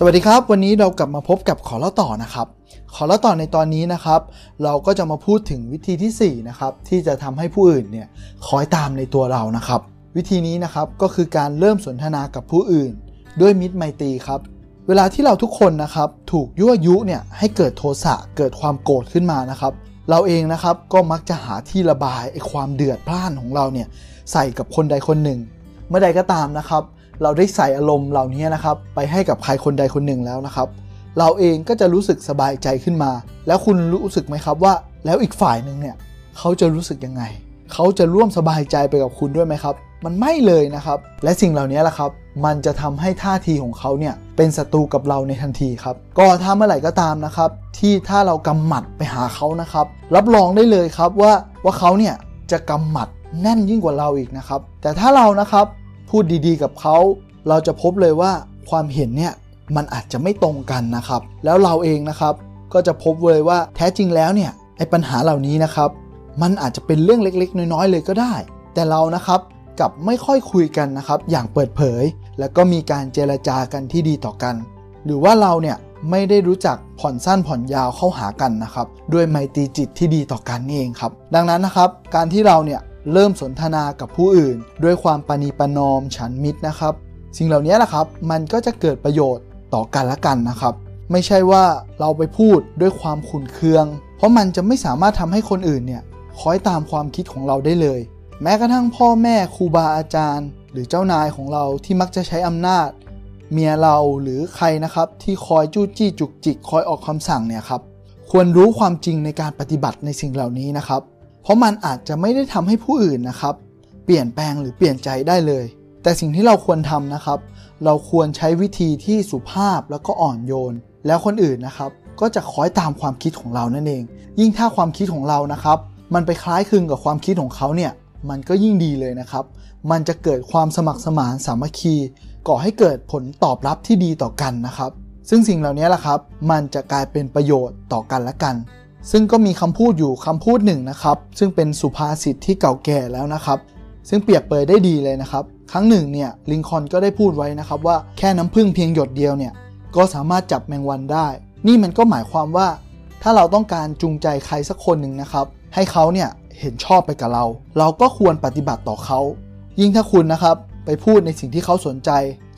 สวัสดีครับ วันนี้เรากลับมาพบกับขอเล่าต่อนะครับ ขอเล่าต่อในตอนนี้นะครับ เราก็จะมาพูดถึงวิธีที่4นะครับที่จะทำให้ผู้อื่นเนี่ยคอยตามในตัวเรานะครับ วิธีนี้นะครับก็คือการเริ่มสนทนากับผู้อื่น ด้วยมิตรไมตรีครับ เวลาที่เราทุกคนนะครับถูกยั่วยุเนี่ยให้เกิดโทสะเกิดความโกรธขึ้นมานะครับ เราเองนะครับก็มักจะหาที่ระบายไอ้ความเดือดพล่านของเราเนี่ยใส่กับคนใดคนหนึ่ง เมื่อใดก็ตามนะครับ เราได้ใส่อารมณ์เหล่านี้นะครับ ไปให้กับใครคนใดคนหนึ่งแล้วนะครับ เราเองก็จะรู้สึกสบายใจขึ้นมา แล้วคุณรู้สึกไหมครับว่า แล้วอีกฝ่ายหนึ่งเนี่ยเขาจะรู้สึกยังไง เขาจะร่วมสบายใจไปกับคุณด้วยไหมครับ มันไม่เลยนะครับ และสิ่งเหล่านี้แหละครับ มันจะทำให้ท่าทีของเขาเนี่ยเป็นศัตรูกับเราในทันทีครับ ก็ถ้าเมื่อไหร่ก็ตามนะครับ ที่ถ้าเรากำหมัดไปหาเขานะครับ รับรองได้เลยครับว่าว่าเขาเนี่ยจะกำหมัดแน่นยิ่งกว่าเราอีกนะครับ แต่ถ้าเรานะครับ พูดดีๆ กับเขา เราจะพบเลยว่าความเห็นเนี่ยมันอาจจะไม่ตรงกันนะครับ แล้วเราเองนะครับ ก็จะพบเลยว่าแท้จริงแล้วเนี่ยไอ้ปัญหาเหล่านี้นะครับ มันอาจจะเป็นเรื่องเล็กๆ น้อยๆ เลยก็ได้ แต่เรานะครับกับไม่ค่อยคุยกันนะครับ อย่างเปิดเผย แล้วก็มีการเจรจากันที่ดีต่อกัน หรือว่าเราเนี่ยไม่ได้รู้จักผ่อนสั้นผ่อนยาวเข้าหากันนะครับ ด้วยไมตรีจิตที่ดีต่อกันนี่เองครับ ดังนั้นนะครับ การที่เราเนี่ย เริ่มสนทนากับผู้อื่น ด้วยความปณีปนอมฉันมิตรนะครับ สิ่งเหล่านี้แหละครับ มันก็จะเกิดประโยชน์ต่อกันและกันนะครับ ไม่ใช่ว่าเราไปพูดด้วยความขุนเคือง เพราะมันจะไม่สามารถทำให้คนอื่นเนี่ยคอยตามความคิดของเราได้เลย แม้กระทั่งพ่อแม่ครูบาอาจารย์ หรือเจ้านายของเราที่มักจะใช้อำนาจ เมียเราหรือใครนะครับที่คอยจู้จี้จุกจิกคอยออกคำสั่งเนี่ยครับควรรู้ความจริงในการปฏิบัติในสิ่งเหล่านี้นะครับ ราะมันอาจจะไม่ได้ทำให้ผู้อื่นนะครับ เปลี่ยนแปลงหรือเปลี่ยนใจได้เลย แต่สิ่งที่เราควรทำนะครับ เราควรใช้วิธีที่สุภาพแล้วก็อ่อนโยน แล้วคนอื่นนะครับ ก็จะคอยตามความคิดของเรานั่นเอง ยิ่งถ้าความคิดของเรานะครับ มันไปคล้ายคลึงกับความคิดของเขาเนี่ยมันก็ยิ่งดีเลยนะครับ มันจะเกิดความสมัครสมานสามัคคี ก่อให้เกิดผลตอบรับที่ดีต่อกันนะครับ ซึ่งสิ่งเหล่านี้แหละครับ มันจะกลายเป็นประโยชน์ต่อกันและกัน ซึ่งก็มีคำพูดอยู่คำพูดหนึ่งนะครับ ซึ่งเป็นสุภาษิตที่เก่าแก่แล้วนะครับ ซึ่งเปรียบเปยได้ดีเลยนะครับ ครั้งหนึ่งเนี่ยลิงคอนก็ได้พูดไว้นะครับว่าแค่น้ำพึ่งเพียงหยดเดียวเนี่ยก็สามารถจับแมงวันได้ นี่มันก็หมายความว่า ถ้าเราต้องการจูงใจใครสักคนหนึ่งนะครับ ให้เขาเนี่ยเห็นชอบไปกับเรา เราก็ควรปฏิบัติต่อเขา ยิ่งถ้าคุณนะครับไปพูดในสิ่งที่เขาสนใจ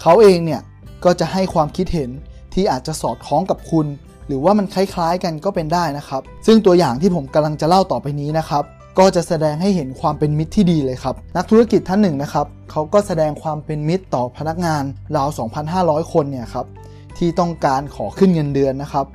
เขาเองเนี่ยก็จะให้ความคิดเห็นที่อาจจะสอดคล้องกับคุณ หรือว่ามันคล้ายๆกันก็เป็นได้นะครับ ซึ่งตัวอย่างที่ผมกำลังจะเล่าต่อไปนี้นะครับก็จะแสดงให้เห็นความเป็นมิตรที่ดีเลยครับ นักธุรกิจท่านหนึ่งนะครับเขาก็แสดงความเป็นมิตรต่อพนักงานราว 2,500 คนเนี่ยครับที่ต้องการขอขึ้นเงินเดือนนะครับ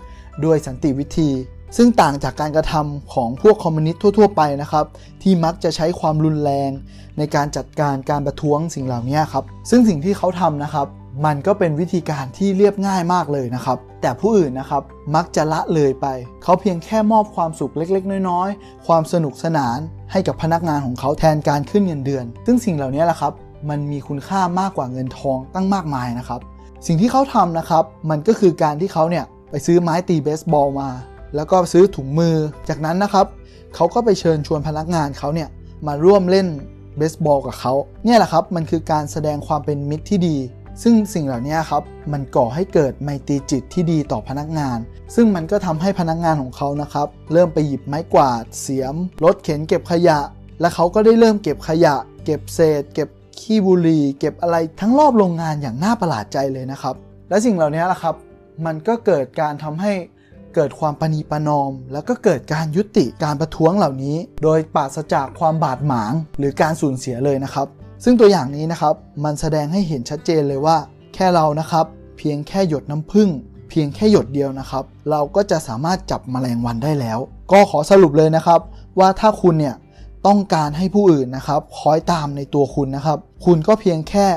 ด้วยสันติวิธี ซึ่งต่างจากการกระทำของพวกคอมมิวนิสต์ทั่ว ๆ ไปนะครับ ที่มักจะใช้ความรุนแรง ในการจัดการการประท้วงสิ่งเหล่านี้ครับ ซึ่งสิ่งที่เขาทำนะครับ มันก็เป็นวิธีการที่เรียบง่ายมากเลยนะครับ แต่ผู้อื่นนะครับมักจะละเลยไป เขาเพียงแค่มอบความสุขเล็ก ๆ น้อยๆ ความสนุกสนานให้กับพนักงานของเขาแทนการขึ้นเงินเดือน ซึ่งสิ่งเหล่านี้แหละครับ มันมีคุณค่ามากกว่าเงินทองตั้งมากมายนะครับ สิ่งที่เขาทำนะครับ มันก็คือการที่เขาเนี่ยไปซื้อไม้ตีเบสบอลมา แล้วก็ซื้อถุงมือ จากนั้นนะครับเขาก็ไปเชิญชวนพนักงานเขาเนี่ยมาร่วมเล่นเบสบอลกับเขา เนี่ยแหละครับ มันคือการแสดงความเป็นมิตรที่ดี ซึ่งสิ่งเหล่านี้ครับมันก่อให้เกิดไมตรีจิตที่ดีต่อพนักงาน ซึ่งมันก็ทำให้พนักงานของเขานะครับเริ่มไปหยิบไม้กวาด เสียม รถเข็นเก็บขยะ และเขาก็ได้เริ่มเก็บขยะ เก็บเศษ เก็บขี้บุหรี่ เก็บอะไรทั้งรอบโรงงานอย่างน่าประหลาดใจเลยนะครับ และสิ่งเหล่านี้แหละครับ มันก็เกิดการทำให้เกิดความปณีประนอม แล้วก็เกิดการยุติการประท้วงเหล่านี้ โดยปราศจากความบาดหมาง หรือการสูญเสียเลยนะครับ ซึ่งตัวอย่างนี้นะครับมันแสดงให้เห็นชัดเจนเลยว่า แค่เรานะครับเพียงแค่หยดน้ำผึ้งเพียงแค่หยดเดียวนะครับ เราก็จะสามารถจับแมลงวันได้แล้ว ก็ขอสรุปเลยนะครับ ว่าถ้าคุณเนี่ยต้องการให้ผู้อื่นนะครับคอยตามในตัวคุณนะครับ คุณก็เพียงแค่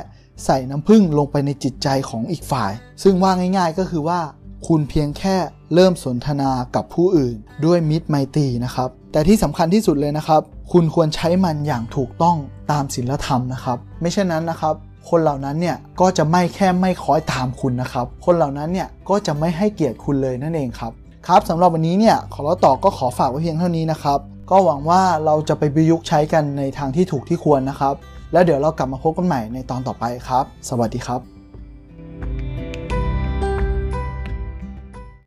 ใส่น้ำผึ้งลงไปในจิตใจของอีกฝ่าย ซึ่งว่าง่าย ๆ ก็คือว่า คุณเพียงแค่ เริ่มสนทนากับผู้อื่น ด้วยมิตรไมตรีนะครับ แต่ที่สำคัญที่สุดเลยนะครับ คุณควรใช้มันอย่างถูกต้องตามศีลธรรมนะครับ ไม่เช่นนั้นนะครับ คนเหล่านั้นเนี่ยก็จะไม่แค่ไม่คอยตามคุณนะครับ คนเหล่านั้นเนี่ยก็จะไม่ให้เกียรติคุณเลยนั่นเองครับครับสำหรับวันนี้เนี่ยขอเราต่อก็ขอฝากไว้เพียงเท่านี้นะครับก็หวังว่าเราจะไปประยุกต์ใช้กันในทางที่ถูกที่ควรนะครับ แล้วเดี๋ยวเรากลับมาพบกันใหม่ในตอนต่อไปครับ สวัสดีครับ